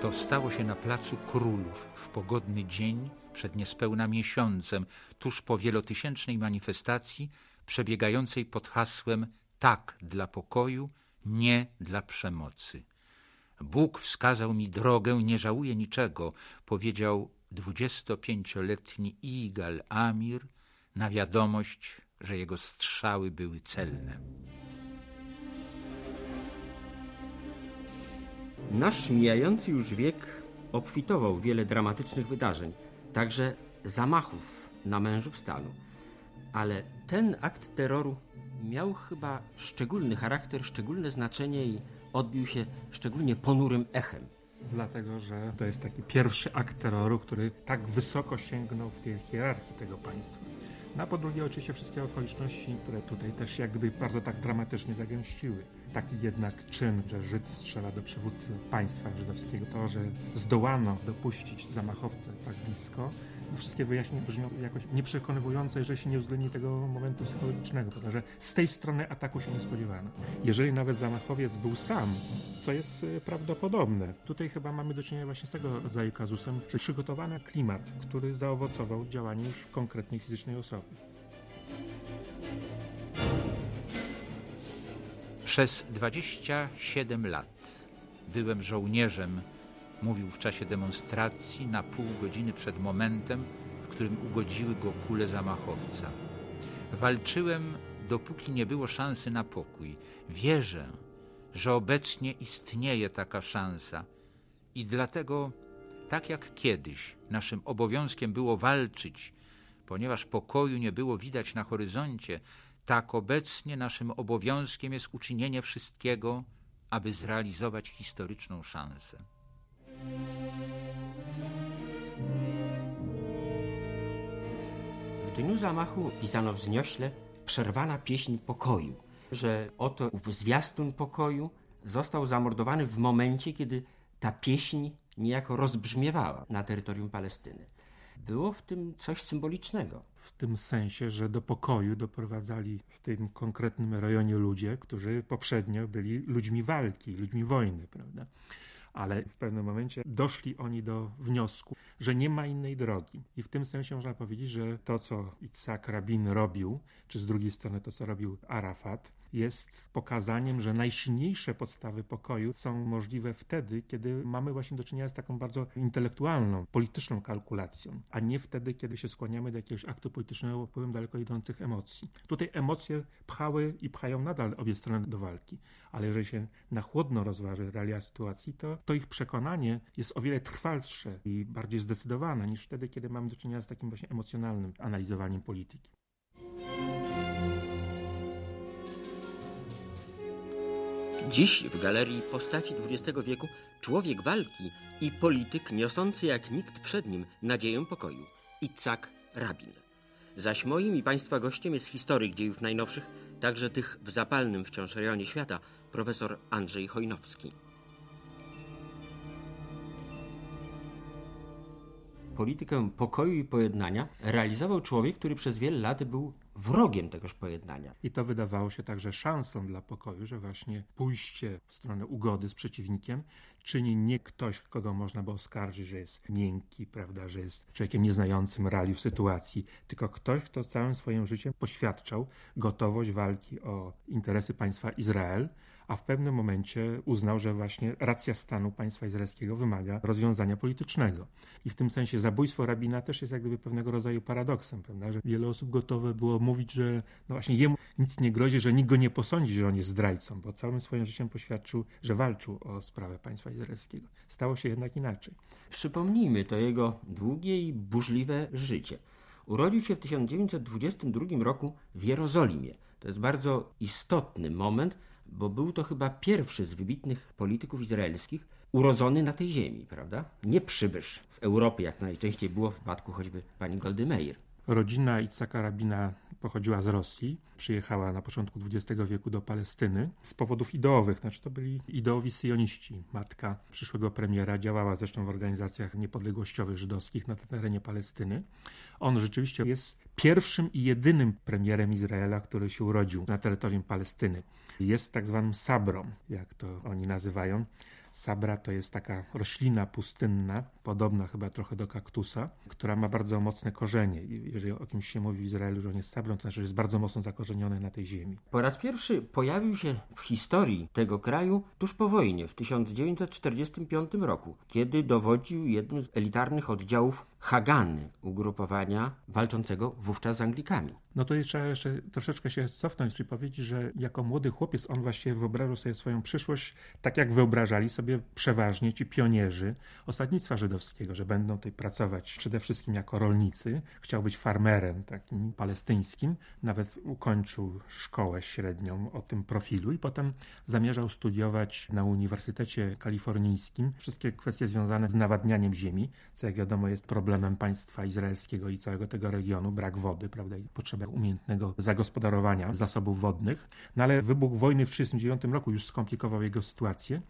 To stało się na Placu Królów w pogodny dzień przed niespełna miesiącem, tuż po wielotysięcznej manifestacji przebiegającej pod hasłem tak dla pokoju, nie dla przemocy. Bóg wskazał mi drogę, nie żałuję niczego, powiedział dwudziestopięcioletni Igal Amir na wiadomość, że jego strzały były celne. Nasz mijający już wiek obfitował wiele dramatycznych wydarzeń, także zamachów na mężów stanu. Ale ten akt terroru miał chyba szczególny charakter, szczególne znaczenie i odbił się szczególnie ponurym echem. Dlatego, że to jest taki pierwszy akt terroru, który tak wysoko sięgnął w tej hierarchii tego państwa. No a po drugie oczywiście wszystkie okoliczności, które tutaj też jak gdyby bardzo tak dramatycznie zagęściły. Taki jednak czyn, że Żyd strzela do przywódcy państwa żydowskiego, to, że zdołano dopuścić zamachowcę tak blisko, wszystkie wyjaśnienia brzmią jakoś nieprzekonywująco, jeżeli się nie uwzględni tego momentu psychologicznego, prawda, że z tej strony ataku się nie spodziewano. Jeżeli nawet zamachowiec był sam, co jest y, prawdopodobne, tutaj chyba mamy do czynienia właśnie z tego rodzaju kazusem, że przygotowano klimat, który zaowocował działaniem już konkretnej fizycznej osoby. Przez 27 lat byłem żołnierzem, mówił w czasie demonstracji na pół godziny przed momentem, w którym ugodziły go kule zamachowca. Walczyłem, dopóki nie było szansy na pokój. Wierzę, że obecnie istnieje taka szansa i dlatego, tak jak kiedyś, naszym obowiązkiem było walczyć, ponieważ pokoju nie było widać na horyzoncie, tak obecnie naszym obowiązkiem jest uczynienie wszystkiego, aby zrealizować historyczną szansę. W dniu zamachu pisano wzniośle przerwana pieśń pokoju, że oto ów zwiastun pokoju został zamordowany w momencie, kiedy ta pieśń niejako rozbrzmiewała na terytorium Palestyny. Było w tym coś symbolicznego. W tym sensie, że do pokoju doprowadzali w tym konkretnym rejonie ludzie, którzy poprzednio byli ludźmi walki, ludźmi wojny, prawda? Ale w pewnym momencie doszli oni do wniosku, że nie ma innej drogi. I w tym sensie można powiedzieć, że to, co Itzhak Rabin robił, czy z drugiej strony to, co robił Arafat, jest pokazaniem, że najsilniejsze podstawy pokoju są możliwe wtedy, kiedy mamy właśnie do czynienia z taką bardzo intelektualną, polityczną kalkulacją, a nie wtedy, kiedy się skłaniamy do jakiegoś aktu politycznego wpływem daleko idących emocji. Tutaj emocje pchały i pchają nadal obie strony do walki, ale jeżeli się na chłodno rozważy realia sytuacji, to, to ich przekonanie jest o wiele trwalsze i bardziej zdecydowane niż wtedy, kiedy mamy do czynienia z takim właśnie emocjonalnym analizowaniem polityki. Dziś w galerii postaci XX wieku człowiek walki i polityk niosący jak nikt przed nim nadzieję pokoju Itzak Rabin. Zaś moim i Państwa gościem jest historyk dziejów najnowszych, także tych w zapalnym wciąż rejonie świata, profesor Andrzej Chojnowski. Politykę pokoju i pojednania realizował człowiek, który przez wiele lat był wrogiem tegoż pojednania. I to wydawało się także szansą dla pokoju, że właśnie pójście w stronę ugody z przeciwnikiem czyni nie ktoś, kogo można by oskarżyć, że jest miękki, prawda, że jest człowiekiem nieznającym realiów sytuacji, tylko ktoś, kto całym swoim życiem poświadczał gotowość walki o interesy państwa Izrael, a w pewnym momencie uznał, że właśnie racja stanu państwa izraelskiego wymaga rozwiązania politycznego. I w tym sensie zabójstwo rabina też jest jak gdyby pewnego rodzaju paradoksem, prawda? że wiele osób gotowe było mówić, że no właśnie jemu nic nie grozi, że nikt go nie posądzi, że on jest zdrajcą, bo całym swoim życiem poświadczył, że walczył o sprawę państwa izraelskiego. Stało się jednak inaczej. Przypomnijmy to jego długie i burzliwe życie. Urodził się w 1922 roku w Jerozolimie. To jest bardzo istotny moment, bo był to chyba pierwszy z wybitnych polityków izraelskich urodzony na tej ziemi, prawda? Nie przybysz z Europy, jak najczęściej było w przypadku choćby pani Goldy Meir. Rodzina Itzaka Rabina pochodziła z Rosji, przyjechała na początku XX wieku do Palestyny z powodów ideowych, znaczy to byli ideowi syjoniści. Matka przyszłego premiera działała zresztą w organizacjach niepodległościowych żydowskich na terenie Palestyny. On rzeczywiście jest pierwszym i jedynym premierem Izraela, który się urodził na terytorium Palestyny. Jest tak zwanym sabrą, jak to oni nazywają Sabra to jest taka roślina pustynna, podobna chyba trochę do kaktusa, która ma bardzo mocne korzenie. Jeżeli o kimś się mówi w Izraelu, że on jest sabrą, to znaczy, że jest bardzo mocno zakorzeniony na tej ziemi. Po raz pierwszy pojawił się w historii tego kraju tuż po wojnie, w 1945 roku, kiedy dowodził jednym z elitarnych oddziałów Hagany, ugrupowania walczącego wówczas z Anglikami. No to trzeba jeszcze troszeczkę się cofnąć i powiedzieć, że jako młody chłopiec on właśnie wyobrażał sobie swoją przyszłość tak, jak wyobrażali sobie przeważnie ci pionierzy osadnictwa żydowskiego, że będą tutaj pracować przede wszystkim jako rolnicy. Chciał być farmerem takim palestyńskim. Nawet ukończył szkołę średnią o tym profilu i potem zamierzał studiować na Uniwersytecie Kalifornijskim wszystkie kwestie związane z nawadnianiem ziemi, co jak wiadomo jest problemem państwa izraelskiego i całego tego regionu, brak wody, prawda, i potrzeba umiejętnego zagospodarowania zasobów wodnych. No ale wybuch wojny w 1939 roku już skomplikował jego sytuację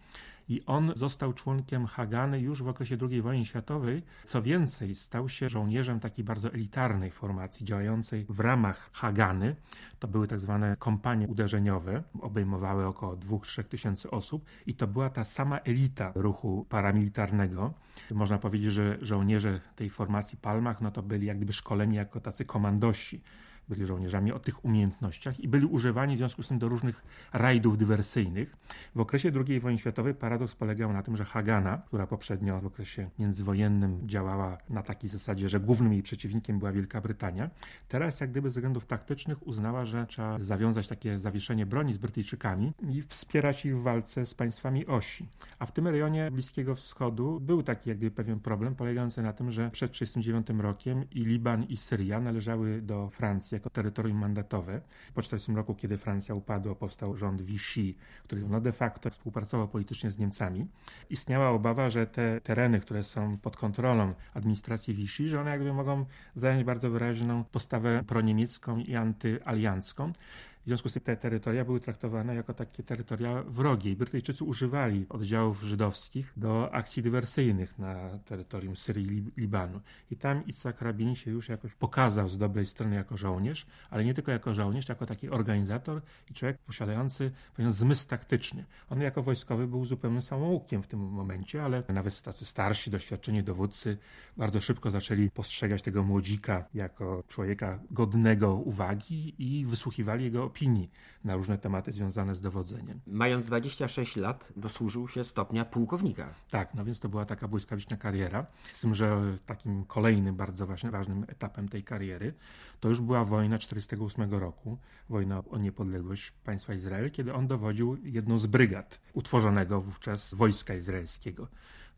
i on został członkiem Hagany już w okresie II wojny światowej. Co więcej, stał się żołnierzem takiej bardzo elitarnej formacji działającej w ramach Hagany. To były tak zwane kompanie uderzeniowe, obejmowały około 2-3 tysięcy osób i to była ta sama elita ruchu paramilitarnego. Można powiedzieć, że żołnierze tej formacji Palmach no to byli jak gdyby szkoleni jako tacy komandosi byli żołnierzami o tych umiejętnościach i byli używani w związku z tym do różnych rajdów dywersyjnych. W okresie II wojny światowej paradoks polegał na tym, że Hagana, która poprzednio w okresie międzywojennym działała na takiej zasadzie, że głównym jej przeciwnikiem była Wielka Brytania, teraz jak gdyby ze względów taktycznych uznała, że trzeba zawiązać takie zawieszenie broni z Brytyjczykami i wspierać ich w walce z państwami osi. A w tym rejonie Bliskiego Wschodu był taki jak gdyby pewien problem polegający na tym, że przed 1939 rokiem i Liban i Syria należały do Francji jako terytorium mandatowe. Po 1940 roku, kiedy Francja upadła, powstał rząd Vichy, który no de facto współpracował politycznie z Niemcami. Istniała obawa, że te tereny, które są pod kontrolą administracji Vichy, że one jakby mogą zająć bardzo wyraźną postawę proniemiecką i antyaliancką. W związku z tym te terytoria były traktowane jako takie terytoria wrogie Brytyjczycy używali oddziałów żydowskich do akcji dywersyjnych na terytorium Syrii i Libanu. I tam Isaac Rabin się już jakoś pokazał z dobrej strony jako żołnierz, ale nie tylko jako żołnierz, jako taki organizator i człowiek posiadający pewien zmysł taktyczny. On jako wojskowy był zupełnym samoukiem w tym momencie, ale nawet tacy starsi, doświadczeni dowódcy bardzo szybko zaczęli postrzegać tego młodzika jako człowieka godnego uwagi i wysłuchiwali jego opinii na różne tematy związane z dowodzeniem. Mając 26 lat, dosłużył się stopnia pułkownika. Tak, no więc to była taka błyskawiczna kariera. Z tym, że takim kolejnym bardzo ważnym etapem tej kariery to już była wojna 1948 roku, wojna o niepodległość państwa Izrael, kiedy on dowodził jedną z brygad utworzonego wówczas wojska izraelskiego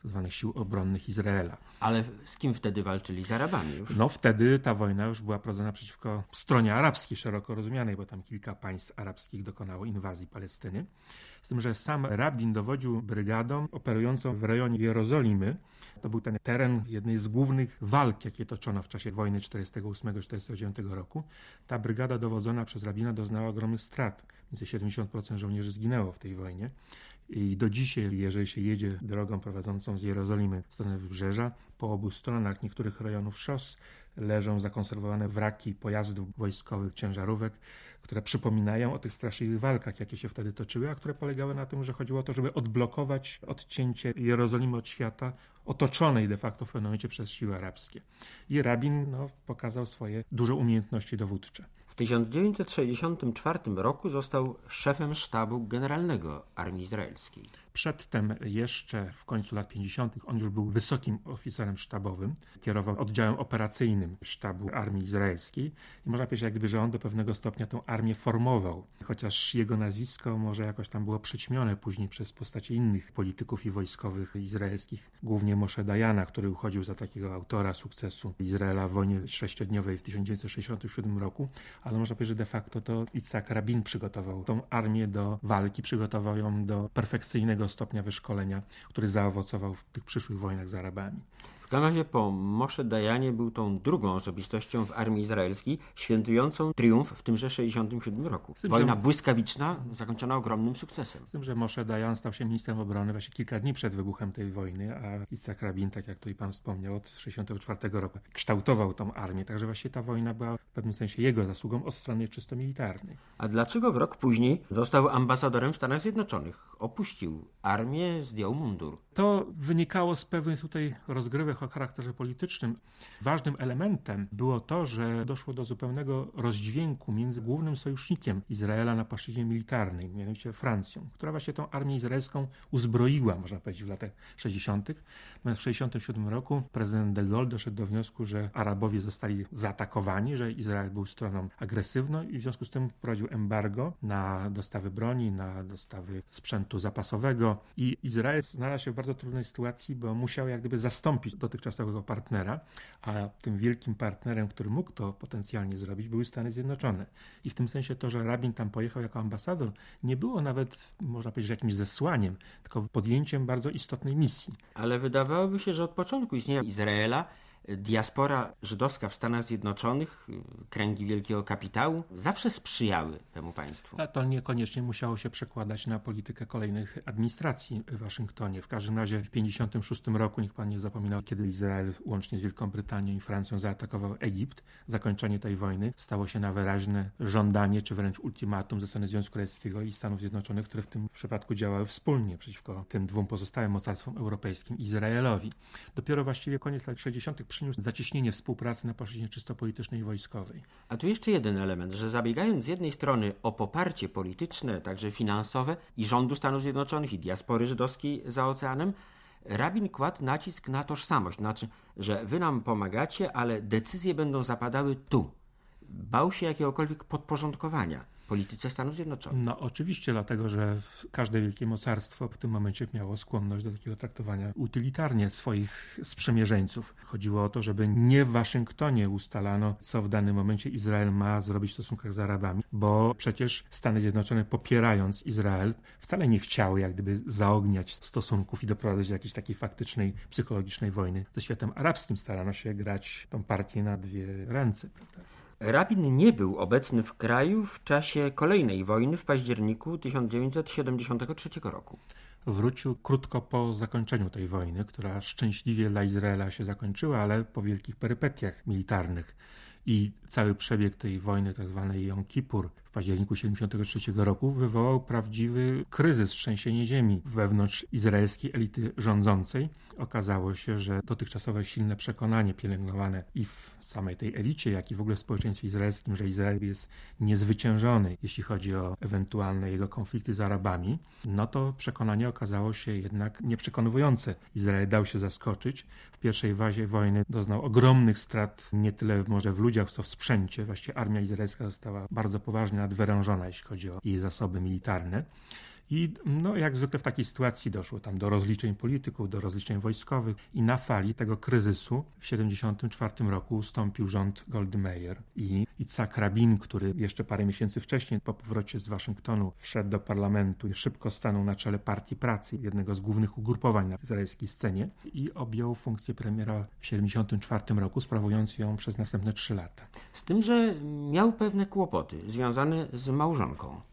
tzw. sił obronnych Izraela. Ale z kim wtedy walczyli? Z Arabami już? No wtedy ta wojna już była prowadzona przeciwko stronie arabskiej, szeroko rozumianej, bo tam kilka państw arabskich dokonało inwazji Palestyny. Z tym, że sam rabin dowodził brygadą operującą w rejonie Jerozolimy. To był ten teren jednej z głównych walk, jakie toczono w czasie wojny 48-49 roku. Ta brygada dowodzona przez rabina doznała ogromnych strat. Między 70% żołnierzy zginęło w tej wojnie. I do dzisiaj, jeżeli się jedzie drogą prowadzącą z Jerozolimy w stronę wybrzeża, po obu stronach niektórych rejonów szos leżą zakonserwowane wraki pojazdów wojskowych, ciężarówek, które przypominają o tych straszliwych walkach, jakie się wtedy toczyły, a które polegały na tym, że chodziło o to, żeby odblokować odcięcie Jerozolimy od świata, otoczonej de facto w pewnym momencie przez siły arabskie. I rabin no, pokazał swoje duże umiejętności dowódcze. W 1964 roku został szefem sztabu generalnego Armii Izraelskiej. Przedtem jeszcze w końcu lat 50. on już był wysokim oficerem sztabowym, kierował oddziałem operacyjnym sztabu Armii Izraelskiej i można powiedzieć, jak gdyby, że on do pewnego stopnia tę armię formował, chociaż jego nazwisko może jakoś tam było przyćmione później przez postacie innych polityków i wojskowych izraelskich, głównie Moshe Dayana, który uchodził za takiego autora sukcesu Izraela w wojnie sześciodniowej w 1967 roku, ale można powiedzieć, że de facto to Itzhak Rabin przygotował tą armię do walki, przygotował ją do perfekcyjnego stopnia wyszkolenia, który zaowocował w tych przyszłych wojnach z Arabami. W każdym razie po Moshe Dajanie był tą drugą osobistością w armii izraelskiej, świętującą triumf w tymże 67 roku. tym, Wojna że- błyskawiczna, zakończona ogromnym sukcesem. Z tym, że Moshe Dayan stał się ministrem obrony właśnie kilka dni przed wybuchem tej wojny, a Yitzhak Rabin, tak jak tutaj pan wspomniał, od 1964 roku kształtował tą armię, także właśnie ta wojna była w pewnym sensie jego zasługą od strony czysto militarnej. A dlaczego w rok później został ambasadorem w Stanach Zjednoczonych? Opuścił armię, zdjął mundur. To wynikało z pewnych tutaj rozgrywek o charakterze politycznym. Ważnym elementem było to, że doszło do zupełnego rozdźwięku między głównym sojusznikiem Izraela na płaszczyźnie militarnej, mianowicie Francją, która właśnie tą armię izraelską uzbroiła, można powiedzieć, w latach 60. Natomiast w 67 roku prezydent de Gaulle doszedł do wniosku, że Arabowie zostali zaatakowani, że Izrael był stroną agresywną i w związku z tym wprowadził embargo na dostawy broni, na dostawy sprzętu zapasowego i Izrael znalazł się w bardzo trudnej sytuacji, bo musiał jak gdyby zastąpić dotychczasowego partnera, a tym wielkim partnerem, który mógł to potencjalnie zrobić, były Stany Zjednoczone. I w tym sensie to, że Rabin tam pojechał jako ambasador, nie było nawet, można powiedzieć, jakimś zesłaniem, tylko podjęciem bardzo istotnej misji. Ale wydawałoby się, że od początku istnienia Izraela diaspora żydowska w Stanach Zjednoczonych, kręgi wielkiego kapitału, zawsze sprzyjały temu państwu. A to niekoniecznie musiało się przekładać na politykę kolejnych administracji w Waszyngtonie. W każdym razie w 1956 roku, niech pan nie zapominał, kiedy Izrael łącznie z Wielką Brytanią i Francją zaatakował Egipt, zakończenie tej wojny stało się na wyraźne żądanie, czy wręcz ultimatum ze strony Związku Radzieckiego i Stanów Zjednoczonych, które w tym przypadku działały wspólnie przeciwko tym dwóm pozostałym mocarstwom europejskim i Izraelowi. Dopiero właściwie koniec lat 60. przyniósł zacieśnienie współpracy na płaszczyźnie czysto politycznej i wojskowej. A tu jeszcze jeden element, że zabiegając z jednej strony o poparcie polityczne, także finansowe i rządu Stanów Zjednoczonych i diaspory żydowskiej za oceanem, Rabin kładł nacisk na tożsamość, znaczy, że wy nam pomagacie, ale decyzje będą zapadały tu. Bał się jakiegokolwiek podporządkowania polityce Stanów Zjednoczonych. No oczywiście, dlatego że każde wielkie mocarstwo w tym momencie miało skłonność do takiego traktowania utylitarnie swoich sprzymierzeńców. Chodziło o to, żeby nie w Waszyngtonie ustalano, co w danym momencie Izrael ma zrobić w stosunkach z Arabami, bo przecież Stany Zjednoczone popierając Izrael wcale nie chciały jak gdyby zaogniać stosunków i doprowadzać do jakiejś takiej faktycznej, psychologicznej wojny ze światem arabskim. Starano się grać tą partię na dwie ręce. Prawda? Rabin nie był obecny w kraju w czasie kolejnej wojny w październiku 1973 roku. Wrócił krótko po zakończeniu tej wojny, która szczęśliwie dla Izraela się zakończyła, ale po wielkich perypetiach militarnych. I cały przebieg tej wojny, tak zwanej Jom Kippur, październiku 1973 roku wywołał prawdziwy kryzys, trzęsienie ziemi wewnątrz izraelskiej elity rządzącej. Okazało się, że dotychczasowe silne przekonanie pielęgnowane i w samej tej elicie, jak i w ogóle w społeczeństwie izraelskim, że Izrael jest niezwyciężony, jeśli chodzi o ewentualne jego konflikty z Arabami, no to przekonanie okazało się jednak nieprzekonujące. Izrael dał się zaskoczyć. W pierwszej fazie wojny doznał ogromnych strat, nie tyle może w ludziach, co w sprzęcie. Właściwie armia izraelska została bardzo poważnie nadwyrężona, jeśli chodzi o jej zasoby militarne. I no, jak zwykle w takiej sytuacji doszło tam do rozliczeń polityków, do rozliczeń wojskowych i na fali tego kryzysu w 1974 roku ustąpił rząd Goldy Meir i Itzhak Rabin, który jeszcze parę miesięcy wcześniej po powrocie z Waszyngtonu wszedł do parlamentu i szybko stanął na czele Partii Pracy, jednego z głównych ugrupowań na izraelskiej scenie i objął funkcję premiera w 1974 roku, sprawując ją przez następne trzy lata. Z tym, że miał pewne kłopoty związane z małżonką.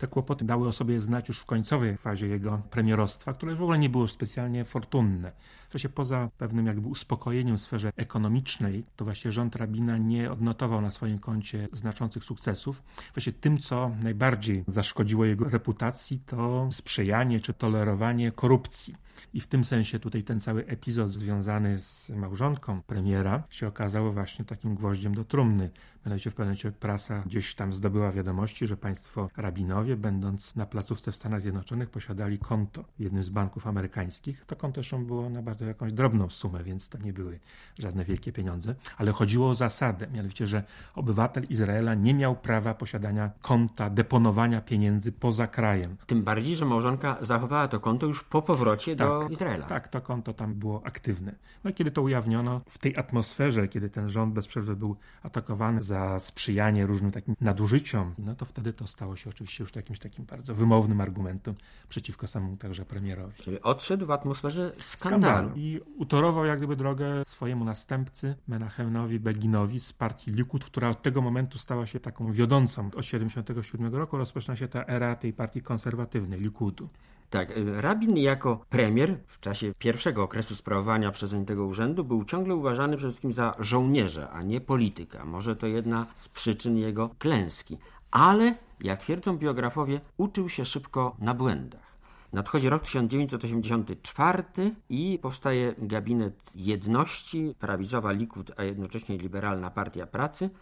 Te kłopoty dały o sobie znać już w końcowej fazie jego premierostwa, które w ogóle nie było specjalnie fortunne. W sensie poza pewnym jakby uspokojeniem w sferze ekonomicznej, to właśnie rząd Rabina nie odnotował na swoim koncie znaczących sukcesów. Właśnie tym, co najbardziej zaszkodziło jego reputacji, to sprzyjanie czy tolerowanie korupcji. I w tym sensie tutaj ten cały epizod związany z małżonką premiera się okazał właśnie takim gwoździem do trumny. Mianowicie w pewnym momencie prasa gdzieś tam zdobyła wiadomości, że państwo rabinowie, będąc na placówce w Stanach Zjednoczonych, posiadali konto w jednym z banków amerykańskich. To konto zresztą było na bardzo jakąś drobną sumę, więc to nie były żadne wielkie pieniądze, ale chodziło o zasadę, mianowicie, że obywatel Izraela nie miał prawa posiadania konta, deponowania pieniędzy poza krajem. Tym bardziej, że małżonka zachowała to konto już po powrocie do Izraela. Tak, to konto tam było aktywne. No i kiedy to ujawniono, w tej atmosferze, kiedy ten rząd bez przerwy był atakowany za sprzyjanie różnym takim nadużyciom, no to wtedy to stało się oczywiście już jakimś takim bardzo wymownym argumentem przeciwko samemu także premierowi. Czyli odszedł w atmosferze skandalu. I utorował jak gdyby drogę swojemu następcy, Menachemowi Beginowi z partii Likud, która od tego momentu stała się taką wiodącą. Od 1977 roku rozpoczyna się ta era tej partii konserwatywnej, Likudu. Tak, y, rabin jako premier w czasie pierwszego okresu sprawowania przez tego urzędu był ciągle uważany przede wszystkim za żołnierza, a nie polityka. Może to jedna z przyczyn jego klęski. Ale, jak twierdzą biografowie, uczył się szybko na błędach. Nadchodzi rok 1984 i powstaje gabinet jedności, prawicowa Likud, a jednocześnie liberalna partia pracy –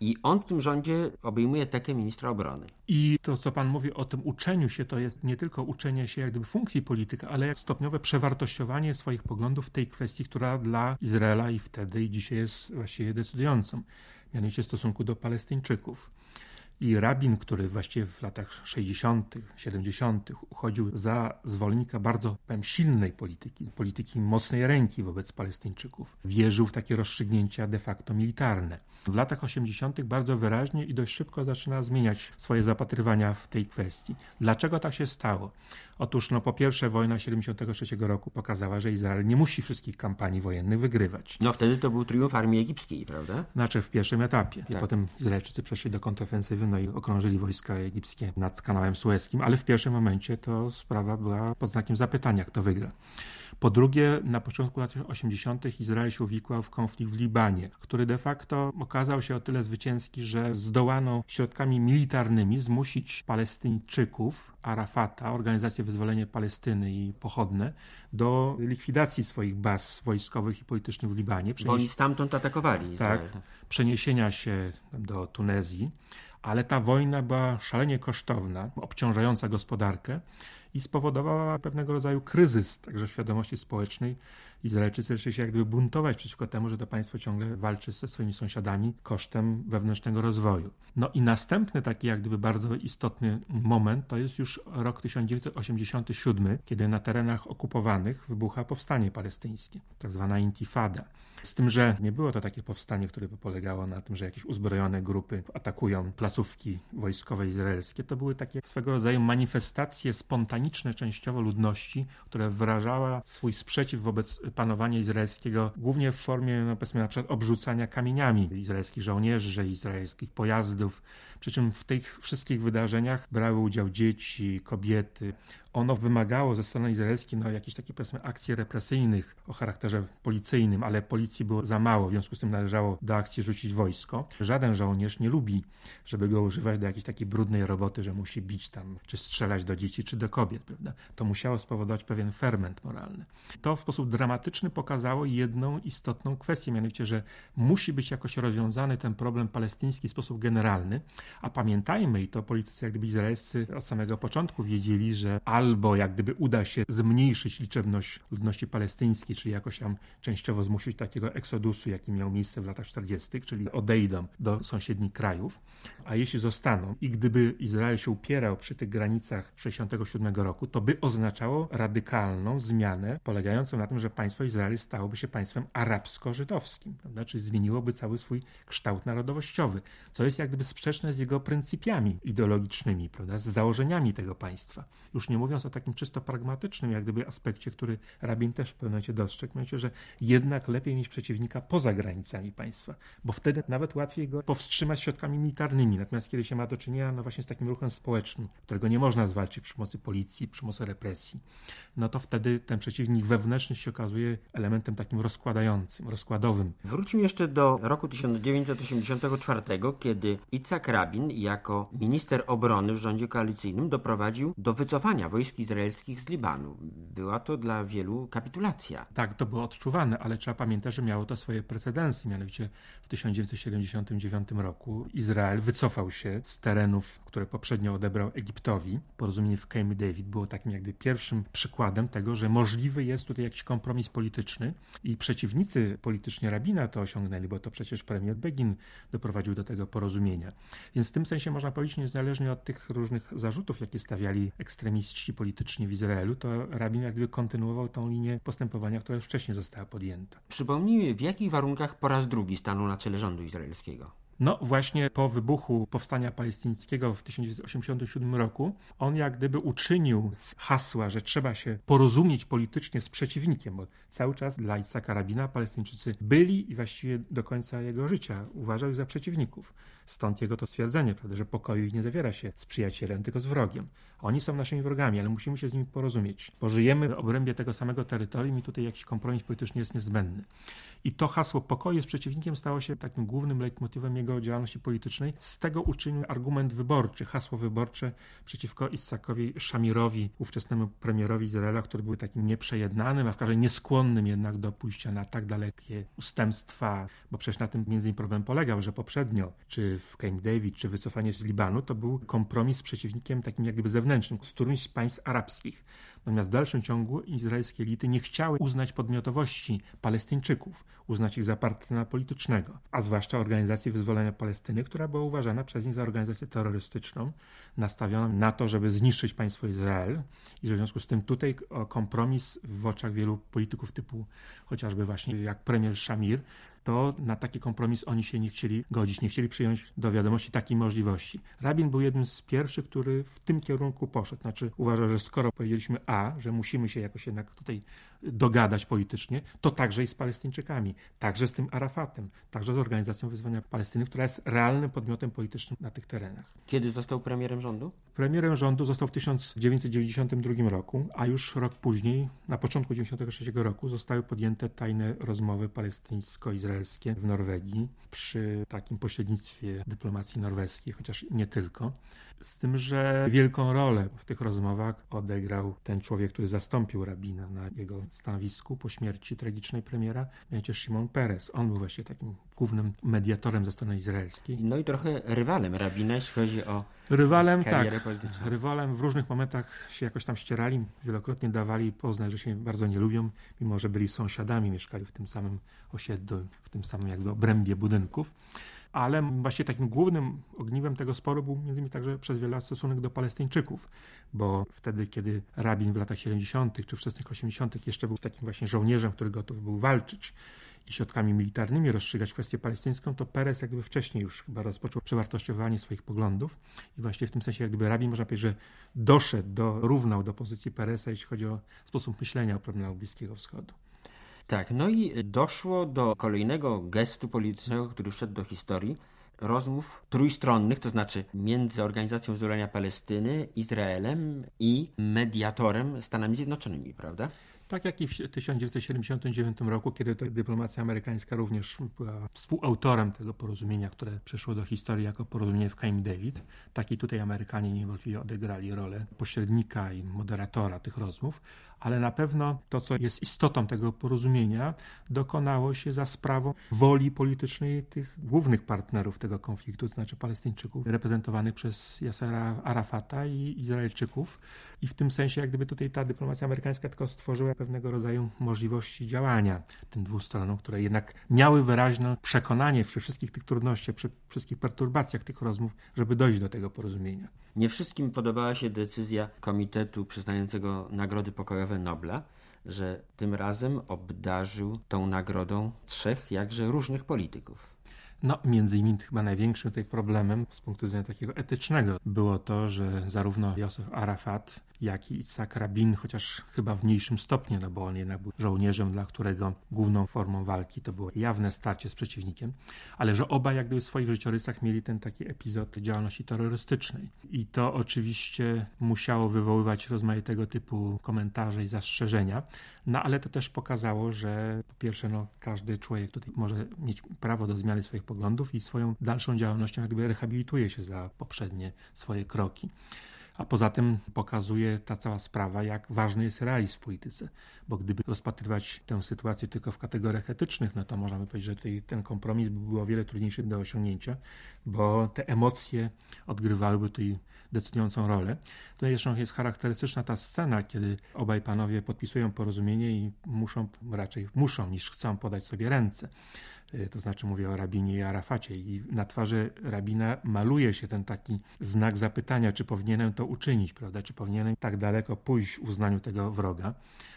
i on w tym rządzie obejmuje tekę ministra obrony. I to, co pan mówi o tym uczeniu się, to jest nie tylko uczenie się jak gdyby funkcji polityka, ale stopniowe przewartościowanie swoich poglądów w tej kwestii, która dla Izraela i wtedy i dzisiaj jest właściwie decydującą, mianowicie w stosunku do Palestyńczyków. I rabin, który właściwie w latach 60., 70. uchodził za zwolennika bardzo powiem, silnej polityki, polityki mocnej ręki wobec Palestyńczyków, wierzył w takie rozstrzygnięcia de facto militarne. W latach 80. bardzo wyraźnie i dość szybko zaczyna zmieniać swoje zapatrywania w tej kwestii. Dlaczego tak się stało? Otóż, no po pierwsze, wojna 73 roku pokazała, że Izrael nie musi wszystkich kampanii wojennych wygrywać. No wtedy to był triumf armii egipskiej, prawda? Znaczy w pierwszym etapie. Tak. I potem Izraelczycy przeszli do kontrofensywy, no i okrążyli wojska egipskie nad kanałem sueskim, ale w pierwszym momencie to sprawa była pod znakiem zapytania, kto wygra. Po drugie, na początku lat 80. Izrael się uwikłał w konflikt w Libanie, który de facto okazał się o tyle zwycięski, że zdołano środkami militarnymi zmusić Palestyńczyków, Arafata, Organizację Wyzwolenia Palestyny i pochodne, do likwidacji swoich baz wojskowych i politycznych w Libanie. Przenieś... Bo oni stamtąd atakowali Izrael. Tak, przeniesienia się do Tunezji, ale ta wojna była szalenie kosztowna, obciążająca gospodarkę i spowodowała pewnego rodzaju kryzys także świadomości społecznej. Izraelczycy zaczęli się jak gdyby buntować przeciwko temu, że to państwo ciągle walczy ze swoimi sąsiadami kosztem wewnętrznego rozwoju. No i następny taki jak gdyby bardzo istotny moment to jest już rok 1987, kiedy na terenach okupowanych wybucha powstanie palestyńskie, tak zwana intifada. Z tym, że nie było to takie powstanie, które by polegało na tym, że jakieś uzbrojone grupy atakują placówki wojskowe izraelskie. To były takie swego rodzaju manifestacje spontaniczne częściowo ludności, które wyrażała swój sprzeciw wobec panowania izraelskiego, głównie w formie, no powiedzmy, na przykład obrzucania kamieniami izraelskich żołnierzy, izraelskich pojazdów. Przy czym w tych wszystkich wydarzeniach brały udział dzieci, kobiety, ono wymagało ze strony izraelskiej no, jakichś takich powiedzmy akcji represyjnych o charakterze policyjnym, ale policji było za mało, w związku z tym należało do akcji rzucić wojsko. Żaden żołnierz nie lubi, żeby go używać do jakiejś takiej brudnej roboty, że musi bić tam, czy strzelać do dzieci, czy do kobiet, prawda? To musiało spowodować pewien ferment moralny. To w sposób dramatyczny pokazało jedną istotną kwestię, mianowicie, że musi być jakoś rozwiązany ten problem palestyński w sposób generalny, a pamiętajmy, i to politycy jak gdyby izraelscy od samego początku wiedzieli, że albo jak gdyby uda się zmniejszyć liczebność ludności palestyńskiej, czyli jakoś tam częściowo zmusić takiego eksodusu, jaki miał miejsce w latach 40., czyli odejdą do sąsiednich krajów, a jeśli zostaną i gdyby Izrael się upierał przy tych granicach 67 roku, to by oznaczało radykalną zmianę polegającą na tym, że państwo Izrael stałoby się państwem arabsko-żydowskim, prawda? czyli zmieniłoby cały swój kształt narodowościowy, co jest jak gdyby sprzeczne z jego pryncypiami ideologicznymi, prawda? z założeniami tego państwa. Już nie mówiąc o takim czysto pragmatycznym jak gdyby aspekcie, który rabin też w pewnym momencie dostrzegł, mianowicie, że jednak lepiej mieć przeciwnika poza granicami państwa, bo wtedy nawet łatwiej go powstrzymać środkami militarnymi. Natomiast kiedy się ma do czynienia no właśnie z takim ruchem społecznym, którego nie można zwalczyć przy pomocy policji, przy pomocy represji, no to wtedy ten przeciwnik wewnętrzny się okazuje elementem takim rozkładającym, rozkładowym. Wróćmy jeszcze do roku 1984, kiedy Itzhak Rabin jako minister obrony w rządzie koalicyjnym doprowadził do wycofania wojsk izraelskich z Libanu. Była to dla wielu kapitulacja. Tak, to było odczuwane, ale trzeba pamiętać, że miało to swoje precedensy. Mianowicie w 1979 roku Izrael wycofał się z terenów, które poprzednio odebrał Egiptowi. Porozumienie w Camp David było takim jakby pierwszym przykładem tego, że możliwy jest tutaj jakiś kompromis polityczny i przeciwnicy politycznie rabina to osiągnęli, bo to przecież premier Begin doprowadził do tego porozumienia. Więc w tym sensie można powiedzieć, niezależnie od tych różnych zarzutów, jakie stawiali ekstremiści polityczni w Izraelu, to rabin jakby kontynuował tą linię postępowania, która już wcześniej została podjęta. Przypomnijmy, w jakich warunkach po raz drugi stanął na czele rządu izraelskiego? No właśnie po wybuchu powstania palestyńskiego w 1987 roku, on jak gdyby uczynił z hasła, że trzeba się porozumieć politycznie z przeciwnikiem, bo cały czas dla Isaka Rabina Palestyńczycy byli i właściwie do końca jego życia uważał ich za przeciwników. Stąd jego to stwierdzenie, prawda, że pokoju nie zawiera się z przyjacielem, tylko z wrogiem. Oni są naszymi wrogami, ale musimy się z nimi porozumieć. Bo żyjemy w obrębie tego samego terytorium i tutaj jakiś kompromis polityczny jest niezbędny. I to hasło pokoju z przeciwnikiem stało się takim głównym leitmotywem jego działalności politycznej. Z tego uczynił argument wyborczy, hasło wyborcze przeciwko Issakowi Szamirowi, ówczesnemu premierowi Izraela, który był takim nieprzejednanym, a w każdym nieskłonnym jednak do pójścia na tak dalekie ustępstwa, bo przecież na tym między innymi problem polegał, że poprzednio, czy w Camp David, czy wycofanie z Libanu, to był kompromis z przeciwnikiem takim jak gdyby zewnętrznym, z którymś z państw arabskich. Natomiast w dalszym ciągu izraelskie elity nie chciały uznać podmiotowości Palestyńczyków, uznać ich za partnera politycznego, a zwłaszcza Organizacji Wyzwolenia Palestyny, która była uważana przez nich za organizację terrorystyczną, nastawioną na to, żeby zniszczyć państwo Izrael. I w związku z tym tutaj kompromis w oczach wielu polityków typu chociażby właśnie jak premier Shamir to na taki kompromis oni się nie chcieli godzić, nie chcieli przyjąć do wiadomości takiej możliwości. Rabin był jednym z pierwszych, który w tym kierunku poszedł. Znaczy uważał, że skoro powiedzieliśmy A, że musimy się jakoś jednak tutaj dogadać politycznie, to także i z Palestyńczykami, także z tym Arafatem, także z Organizacją Wyzwania Palestyny, która jest realnym podmiotem politycznym na tych terenach. Kiedy został premierem rządu? Premierem rządu został w 1992 roku, a już rok później, na początku 1993 roku, zostały podjęte tajne rozmowy palestyńsko-izraelskie w Norwegii przy takim pośrednictwie dyplomacji norweskiej, chociaż nie tylko. Z tym, że wielką rolę w tych rozmowach odegrał ten człowiek, który zastąpił rabina na jego stanowisku po śmierci tragicznej premiera, mianowicie Shimon Peres. On był właśnie takim głównym mediatorem ze strony izraelskiej. No i trochę rywalem rabina, jeśli chodzi o Rywalem, tak. Polityczną. Rywalem w różnych momentach się jakoś tam ścierali, wielokrotnie dawali poznać, że się bardzo nie lubią, mimo że byli sąsiadami, mieszkali w tym samym osiedlu, w tym samym jakby obrębie budynków ale właśnie takim głównym ogniwem tego sporu był między innymi także przez wiele lat stosunek do Palestyńczyków, bo wtedy, kiedy rabin w latach 70. czy wczesnych 80. jeszcze był takim właśnie żołnierzem, który gotów był walczyć i środkami militarnymi rozstrzygać kwestię palestyńską, to Perez jakby wcześniej już chyba rozpoczął przewartościowanie swoich poglądów i właśnie w tym sensie jak gdyby rabin można powiedzieć, że doszedł, do, równał do pozycji Peresa, jeśli chodzi o sposób myślenia o problemach Bliskiego Wschodu. Tak, no i doszło do kolejnego gestu politycznego, który wszedł do historii, rozmów trójstronnych, to znaczy między Organizacją Wyzwolenia Palestyny, Izraelem i mediatorem Stanami Zjednoczonymi, prawda? Tak jak i w 1979 roku, kiedy to dyplomacja amerykańska również była współautorem tego porozumienia, które przeszło do historii jako porozumienie w Camp David, tak i tutaj Amerykanie niewątpliwie odegrali rolę pośrednika i moderatora tych rozmów, ale na pewno to, co jest istotą tego porozumienia, dokonało się za sprawą woli politycznej tych głównych partnerów tego konfliktu, to znaczy Palestyńczyków, reprezentowanych przez Yasera Arafata i Izraelczyków. I w tym sensie, jak gdyby tutaj ta dyplomacja amerykańska tylko stworzyła pewnego rodzaju możliwości działania tym dwóm stronom, które jednak miały wyraźne przekonanie przy wszystkich tych trudnościach, przy wszystkich perturbacjach tych rozmów, żeby dojść do tego porozumienia. Nie wszystkim podobała się decyzja Komitetu przyznającego Nagrody Pokojowe Nobla, że tym razem obdarzył tą nagrodą trzech jakże różnych polityków. No, między innymi chyba największym tutaj problemem z punktu widzenia takiego etycznego było to, że zarówno Józef Arafat, jak i Itzhak Rabin, chociaż chyba w mniejszym stopniu, no bo on jednak był żołnierzem, dla którego główną formą walki to było jawne starcie z przeciwnikiem, ale że oba jak gdyby w swoich życiorysach mieli ten taki epizod działalności terrorystycznej. I to oczywiście musiało wywoływać rozmaitego typu komentarze i zastrzeżenia, no ale to też pokazało, że po pierwsze, no, każdy człowiek tutaj może mieć prawo do zmiany swoich poglądów i swoją dalszą działalnością jak gdyby rehabilituje się za poprzednie swoje kroki. A poza tym pokazuje ta cała sprawa, jak ważny jest realizm w polityce. Bo gdyby rozpatrywać tę sytuację tylko w kategoriach etycznych, no to można by powiedzieć, że tutaj ten kompromis by był o wiele trudniejszy do osiągnięcia, bo te emocje odgrywałyby tutaj decydującą rolę. Tutaj zresztą jest charakterystyczna ta scena, kiedy obaj panowie podpisują porozumienie i muszą, raczej muszą niż chcą podać sobie ręce. Y, to znaczy mówię o rabinie i Arafacie i na twarzy rabina maluje się ten taki znak zapytania, czy powinienem to uczynić, prawda, czy powinienem tak daleko pójść w uznaniu tego wroga,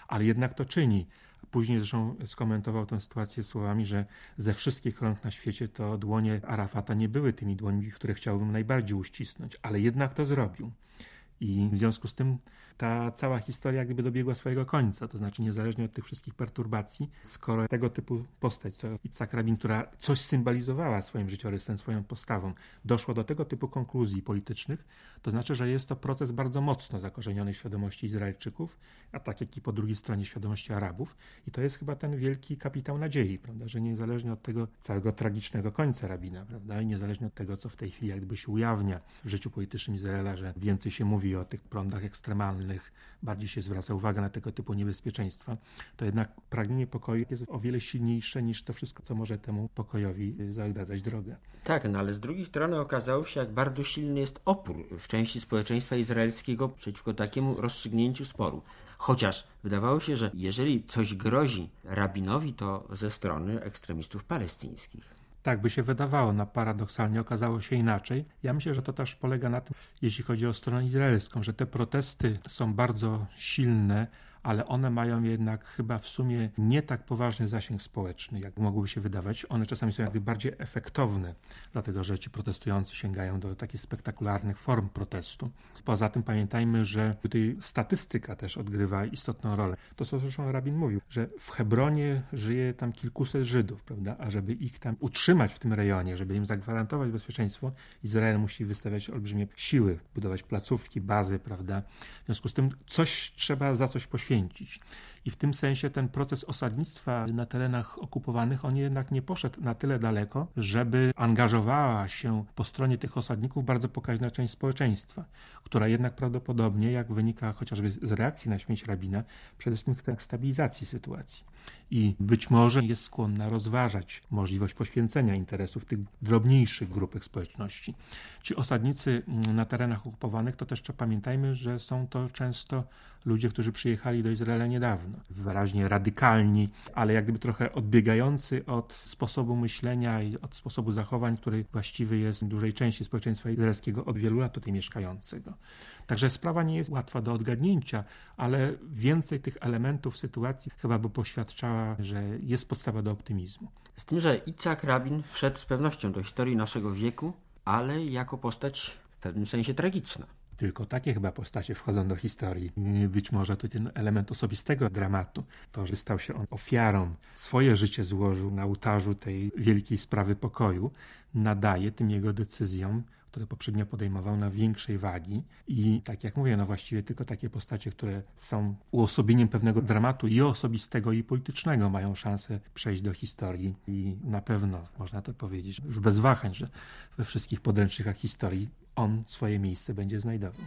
ale jednak to czyni. Później zresztą skomentował tę sytuację słowami, że ze wszystkich rąk na świecie to dłonie Arafata nie były tymi dłońmi, które chciałbym najbardziej uścisnąć, ale jednak to zrobił. I w związku z tym ta cała historia gdyby dobiegła swojego końca. To znaczy, niezależnie od tych wszystkich perturbacji, skoro tego typu postać, co Itzak Rabin, która coś symbolizowała swoim życiorysem, swoją postawą, doszło do tego typu konkluzji politycznych, to znaczy, że jest to proces bardzo mocno zakorzeniony w świadomości Izraelczyków, a tak jak i po drugiej stronie świadomości Arabów. I to jest chyba ten wielki kapitał nadziei, prawda, że niezależnie od tego całego tragicznego końca Rabina, prawda, i niezależnie od tego, co w tej chwili jakby się ujawnia w życiu politycznym Izraela, że więcej się mówi o tych prądach ekstremalnych, bardziej się zwraca uwagę na tego typu niebezpieczeństwa, to jednak pragnienie pokoju jest o wiele silniejsze niż to wszystko, co może temu pokojowi zagadzać drogę. Tak, no ale z drugiej strony okazało się, jak bardzo silny jest opór w części społeczeństwa izraelskiego przeciwko takiemu rozstrzygnięciu sporu. Chociaż wydawało się, że jeżeli coś grozi rabinowi, to ze strony ekstremistów palestyńskich. Tak by się wydawało, no paradoksalnie okazało się inaczej. Ja myślę, że to też polega na tym, jeśli chodzi o stronę izraelską, że te protesty są bardzo silne, ale one mają jednak chyba w sumie nie tak poważny zasięg społeczny, jak mogłoby się wydawać. One czasami są jakby bardziej efektowne, dlatego że ci protestujący sięgają do takich spektakularnych form protestu. Poza tym pamiętajmy, że tutaj statystyka też odgrywa istotną rolę. To, co zresztą Rabin mówił, że w Hebronie żyje tam kilkuset Żydów, prawda? A żeby ich tam utrzymać w tym rejonie, żeby im zagwarantować bezpieczeństwo, Izrael musi wystawiać olbrzymie siły, budować placówki, bazy, prawda? W związku z tym coś trzeba za coś poświęcić poświęcić. I w tym sensie ten proces osadnictwa na terenach okupowanych, on jednak nie poszedł na tyle daleko, żeby angażowała się po stronie tych osadników bardzo pokaźna część społeczeństwa, która jednak prawdopodobnie, jak wynika chociażby z reakcji na śmierć rabina, przede wszystkim chce stabilizacji sytuacji. I być może jest skłonna rozważać możliwość poświęcenia interesów tych drobniejszych grupek społeczności. Ci osadnicy na terenach okupowanych, to też pamiętajmy, że są to często ludzie, którzy przyjechali do Izraela niedawno, wyraźnie radykalni, ale jak gdyby trochę odbiegający od sposobu myślenia i od sposobu zachowań, który właściwy jest dużej części społeczeństwa izraelskiego od wielu lat tutaj mieszkającego. Także sprawa nie jest łatwa do odgadnięcia, ale więcej tych elementów sytuacji chyba by poświadczała, że jest podstawa do optymizmu. Z tym, że Itzhak Rabin wszedł z pewnością do historii naszego wieku, ale jako postać w pewnym sensie tragiczna. Tylko takie chyba postacie wchodzą do historii. Być może to ten element osobistego dramatu, to, że stał się on ofiarą, swoje życie złożył na ołtarzu tej wielkiej sprawy pokoju, nadaje tym jego decyzjom które poprzednio podejmował na większej wagi. I tak jak mówię, no właściwie tylko takie postacie, które są uosobieniem pewnego dramatu i osobistego i politycznego mają szansę przejść do historii. I na pewno można to powiedzieć już bez wahań, że we wszystkich podręcznikach historii on swoje miejsce będzie znajdował.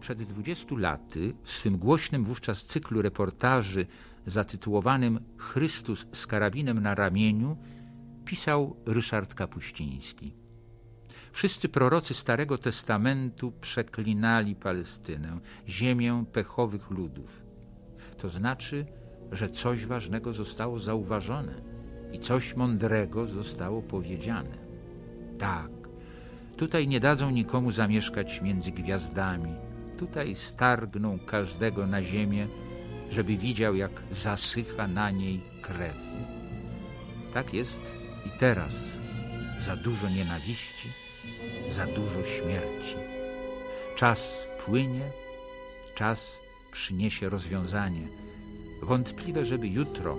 Przed 20 laty w swym głośnym wówczas cyklu reportaży zatytułowanym Chrystus z karabinem na ramieniu pisał Ryszard Kapuściński. Wszyscy prorocy Starego Testamentu przeklinali Palestynę, ziemię pechowych ludów. To znaczy, że coś ważnego zostało zauważone i coś mądrego zostało powiedziane. Tak, tutaj nie dadzą nikomu zamieszkać między gwiazdami, tutaj stargną każdego na ziemię, żeby widział, jak zasycha na niej krew. Tak jest i teraz. Za dużo nienawiści, za dużo śmierci. Czas płynie, czas przyniesie rozwiązanie. Wątpliwe, żeby jutro,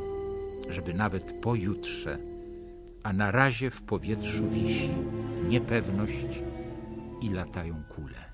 żeby nawet pojutrze, a na razie w powietrzu wisi niepewność i latają kule.